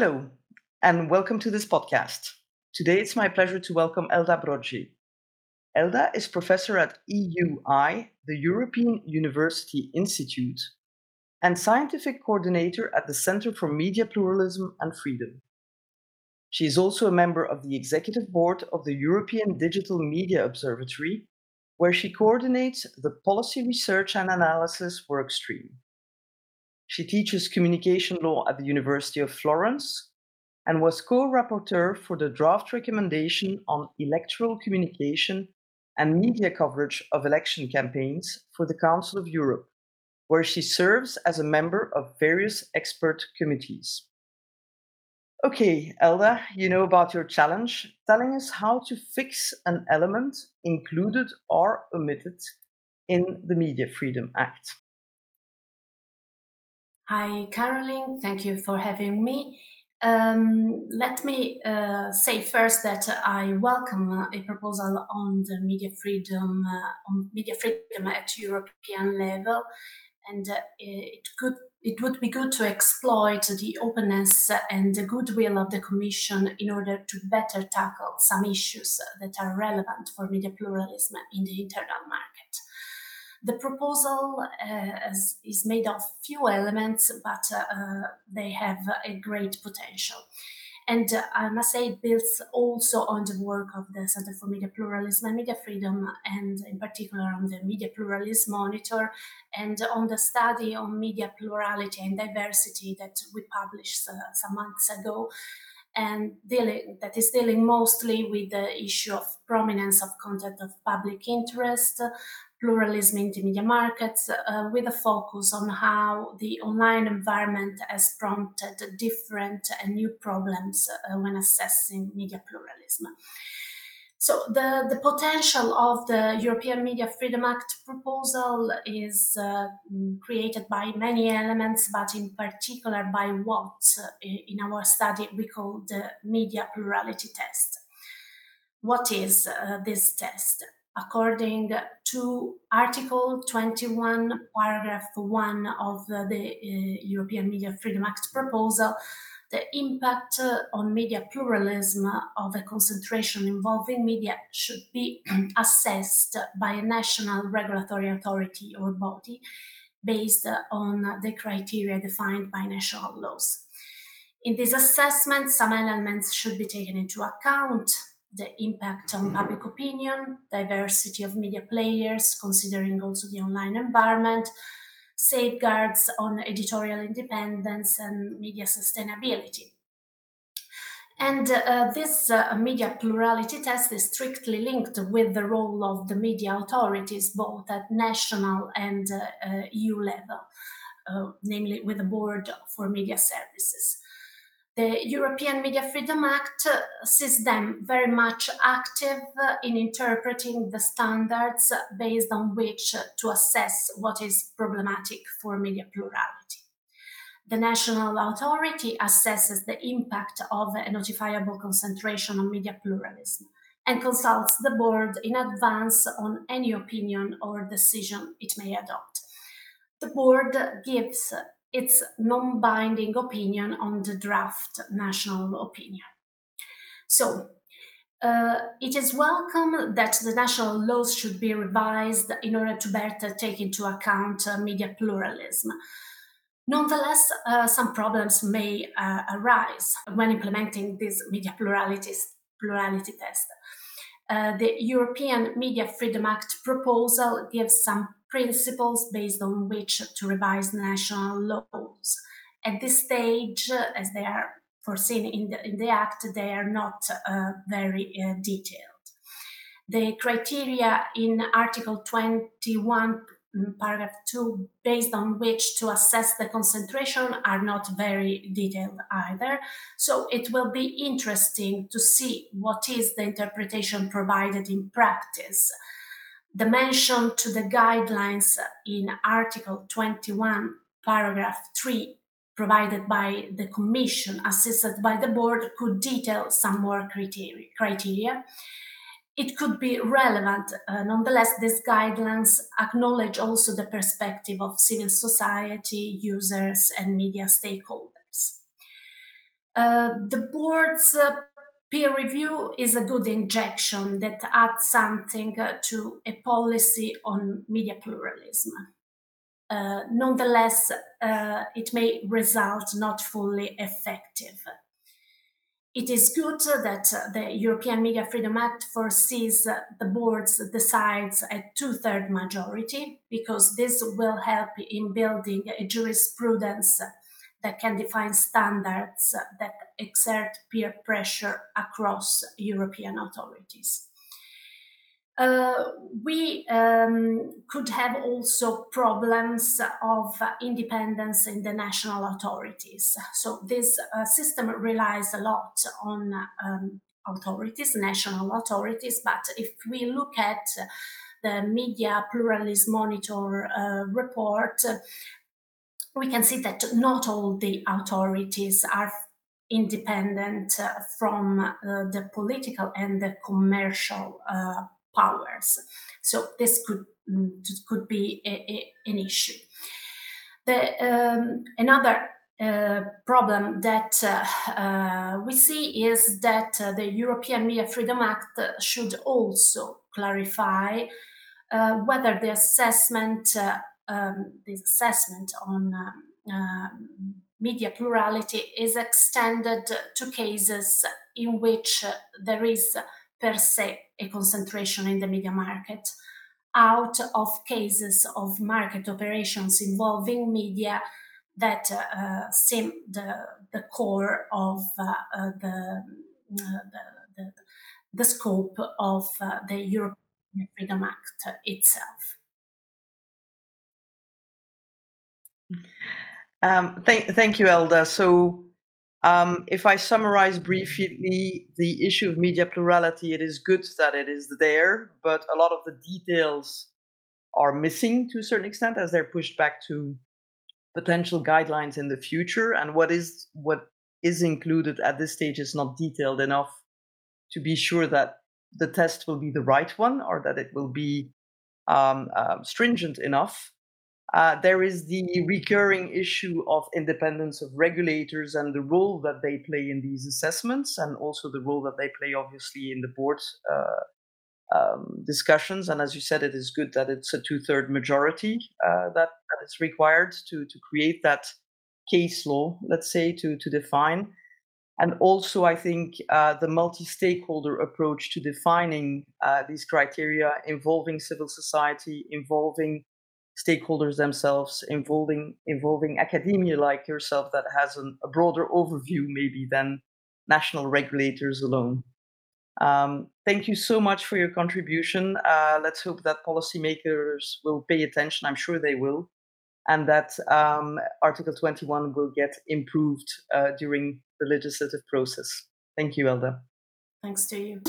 Hello, and welcome to this podcast. Today it's my pleasure to welcome Elda Brogi. Elda is professor at EUI, the European University Institute, and scientific coordinator at the Center for Media Pluralism and Freedom. She is also a member of the executive board of the European Digital Media Observatory, where she coordinates the Policy Research and Analysis Workstream. She teaches communication law at the University of Florence and was co rapporteur for the draft recommendation on electoral communication and media coverage of election campaigns for the Council of Europe, where she serves as a member of various expert committees. Okay, Elda, you know about your challenge, telling us how to fix an element included or omitted in the Media Freedom Act. Hi, Caroline. Thank you for having me. Um, let me uh, say first that I welcome a proposal on the media freedom uh, on media freedom at European level, and uh, it could it would be good to exploit the openness and the goodwill of the Commission in order to better tackle some issues that are relevant for media pluralism in the internal market. The proposal uh, is, is, made of few elements, but uh, they have a great potential. And uh, I must say, it builds also on the work of the Center for Media Pluralism and Media Freedom, and in particular on the Media Pluralism Monitor and on the study on media plurality and diversity that we published uh, some months ago and dealing that is dealing mostly with the issue of prominence of content of public interest, pluralism in the media markets uh, with a focus on how the online environment has prompted different and new problems uh, when assessing media pluralism. So the, the potential of the European Media Freedom Act proposal is uh, created by many elements, but in particular by what uh, in our study we call the media plurality test. What is uh, this test? According to Article 21, paragraph 1 of the, uh, European Media Freedom Act proposal, the impact uh, on media pluralism of a concentration involving media should be assessed by a national regulatory authority or body based on the criteria defined by national laws. In this assessment, some elements should be taken into account, the impact on public opinion, diversity of media players, considering also the online environment, safeguards on editorial independence and media sustainability. And uh, this uh, media plurality test is strictly linked with the role of the media authorities, both at national and uh, uh EU level, uh, namely with the Board for Media Services the European Media Freedom Act sees them very much active in interpreting the standards based on which to assess what is problematic for media plurality. The national authority assesses the impact of a notifiable concentration on media pluralism and consults the board in advance on any opinion or decision it may adopt. The board gives its non binding opinion on the draft national opinion. So, uh, it is welcome that the national laws should be revised in order to better take into account uh, media pluralism. Nonetheless, uh, some problems may uh, arise when implementing this media plurality test. Uh, the European Media Freedom Act proposal gives some principles based on which to revise national laws. At this stage, as they are foreseen in the, in the Act, they are not uh, very uh, detailed. The criteria in Article 21, mm, paragraph 2, based on which to assess the concentration, are not very detailed either. So it will be interesting to see what is the interpretation provided in practice the mention to the guidelines in Article 21, paragraph 3, provided by the Commission, assisted by the Board, could detail some more criteria. It could be relevant. Uh, nonetheless, these guidelines acknowledge also the perspective of civil society, users, and media stakeholders. Uh, the board's uh, peer review is a good injection that adds something uh, to a policy on media pluralism. Uh, nonetheless, uh, it may result not fully effective. It is good that the European Media Freedom Act foresees the boards decides a two-third majority because this will help in building a jurisprudence that can define standards that exert peer pressure across European authorities. Uh, we um, could have also problems of independence in the national authorities. So this uh, system relies a lot on um, authorities, national authorities. But if we look at the Media Pluralism Monitor uh, report, we can see that not all the authorities are independent uh, from uh, the political and the commercial uh, powers. So this could mm, could be a, a, an issue. The, um, another uh, problem that uh, uh, we see is that the European Media Freedom Act should also clarify whether the assessment, um, this assessment on um, um, media plurality is extended to cases in which there is per se a concentration in the media market out of cases of market operations involving media that uh, seem the, the core of uh, uh, the, the, the, the, scope of uh, the European Freedom Act itself. Um, thank, thank you, Elda. So um, if I summarize briefly the issue of media plurality, it is good that it is there, but a lot of the details are missing to a certain extent as they're pushed back to potential guidelines in the future. And what is what is included at this stage is not detailed enough to be sure that the test will be the right one or that it will be um, uh, stringent enough uh, there is the recurring issue of independence of regulators and the role that they play in these assessments, and also the role that they play, obviously, in the board uh, um, discussions. And as you said, it is good that it's a two-third majority uh, that, that is required to to create that case law, let's say, to to define. And also, I think uh, the multi-stakeholder approach to defining uh, these criteria, involving civil society, involving stakeholders themselves, involving involving academia like yourself that has an, a broader overview maybe than national regulators alone. Um, thank you so much for your contribution. Uh, let's hope that policymakers will pay attention. I'm sure they will, and that um, Article 21 will get improved uh, during the legislative process. Thank you, Elda. Thanks to you.